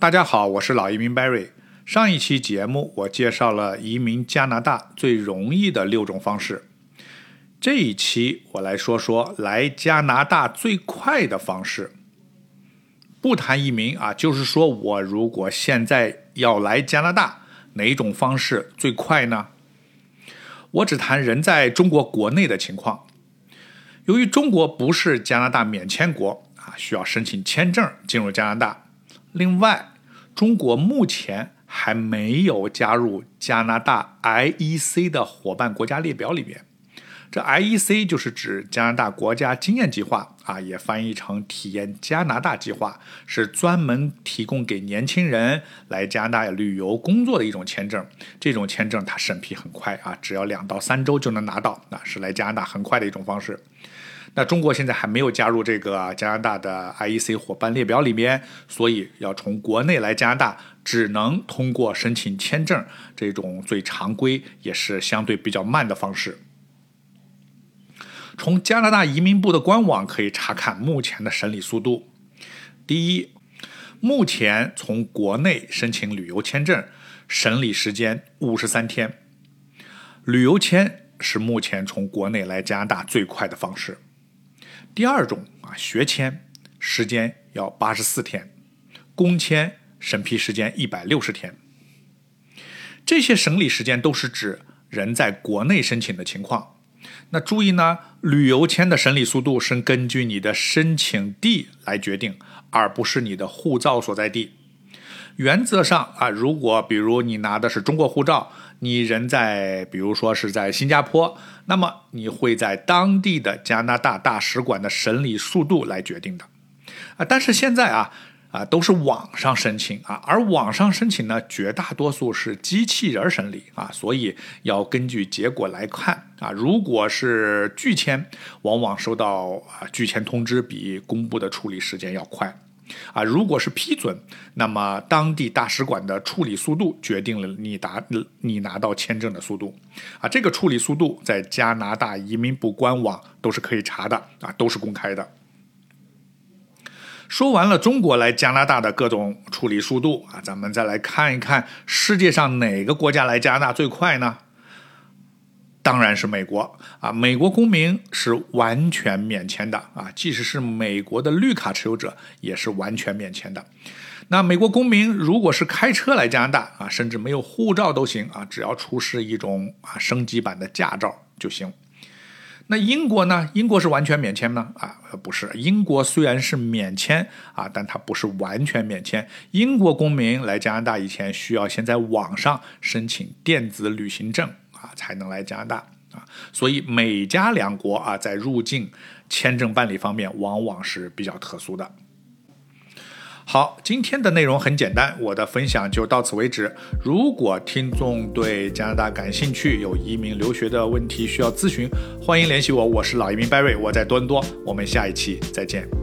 大家好，我是老移民 Barry。上一期节目我介绍了移民加拿大最容易的六种方式，这一期我来说说来加拿大最快的方式。不谈移民啊，就是说我如果现在要来加拿大，哪种方式最快呢？我只谈人在中国国内的情况。由于中国不是加拿大免签国啊，需要申请签证进入加拿大。另外，中国目前还没有加入加拿大 IEC 的伙伴国家列表里面。这 IEC 就是指加拿大国家经验计划啊，也翻译成体验加拿大计划，是专门提供给年轻人来加拿大旅游工作的一种签证。这种签证它审批很快啊，只要两到三周就能拿到，那是来加拿大很快的一种方式。那中国现在还没有加入这个加拿大的 IEC 伙伴列表里面，所以要从国内来加拿大，只能通过申请签证这种最常规也是相对比较慢的方式。从加拿大移民部的官网可以查看目前的审理速度。第一，目前从国内申请旅游签证审理时间五十三天，旅游签是目前从国内来加拿大最快的方式。第二种啊，学签时间要八十四天，工签审批时间一百六十天。这些审理时间都是指人在国内申请的情况。那注意呢，旅游签的审理速度是根据你的申请地来决定，而不是你的护照所在地。原则上啊，如果比如你拿的是中国护照，你人在比如说是在新加坡，那么你会在当地的加拿大大使馆的审理速度来决定的。啊，但是现在啊啊都是网上申请啊，而网上申请呢，绝大多数是机器人审理啊，所以要根据结果来看啊。如果是拒签，往往收到啊拒签通知比公布的处理时间要快。啊，如果是批准，那么当地大使馆的处理速度决定了你达你拿到签证的速度。啊，这个处理速度在加拿大移民部官网都是可以查的，啊，都是公开的。说完了中国来加拿大的各种处理速度，啊，咱们再来看一看世界上哪个国家来加拿大最快呢？当然是美国啊！美国公民是完全免签的啊，即使是美国的绿卡持有者也是完全免签的。那美国公民如果是开车来加拿大啊，甚至没有护照都行啊，只要出示一种啊升级版的驾照就行。那英国呢？英国是完全免签吗？啊，不是。英国虽然是免签啊，但它不是完全免签。英国公民来加拿大以前需要先在网上申请电子旅行证。啊，才能来加拿大啊，所以美加两国啊，在入境签证办理方面，往往是比较特殊的。好，今天的内容很简单，我的分享就到此为止。如果听众对加拿大感兴趣，有移民留学的问题需要咨询，欢迎联系我，我是老移民 Barry，我在多伦多，我们下一期再见。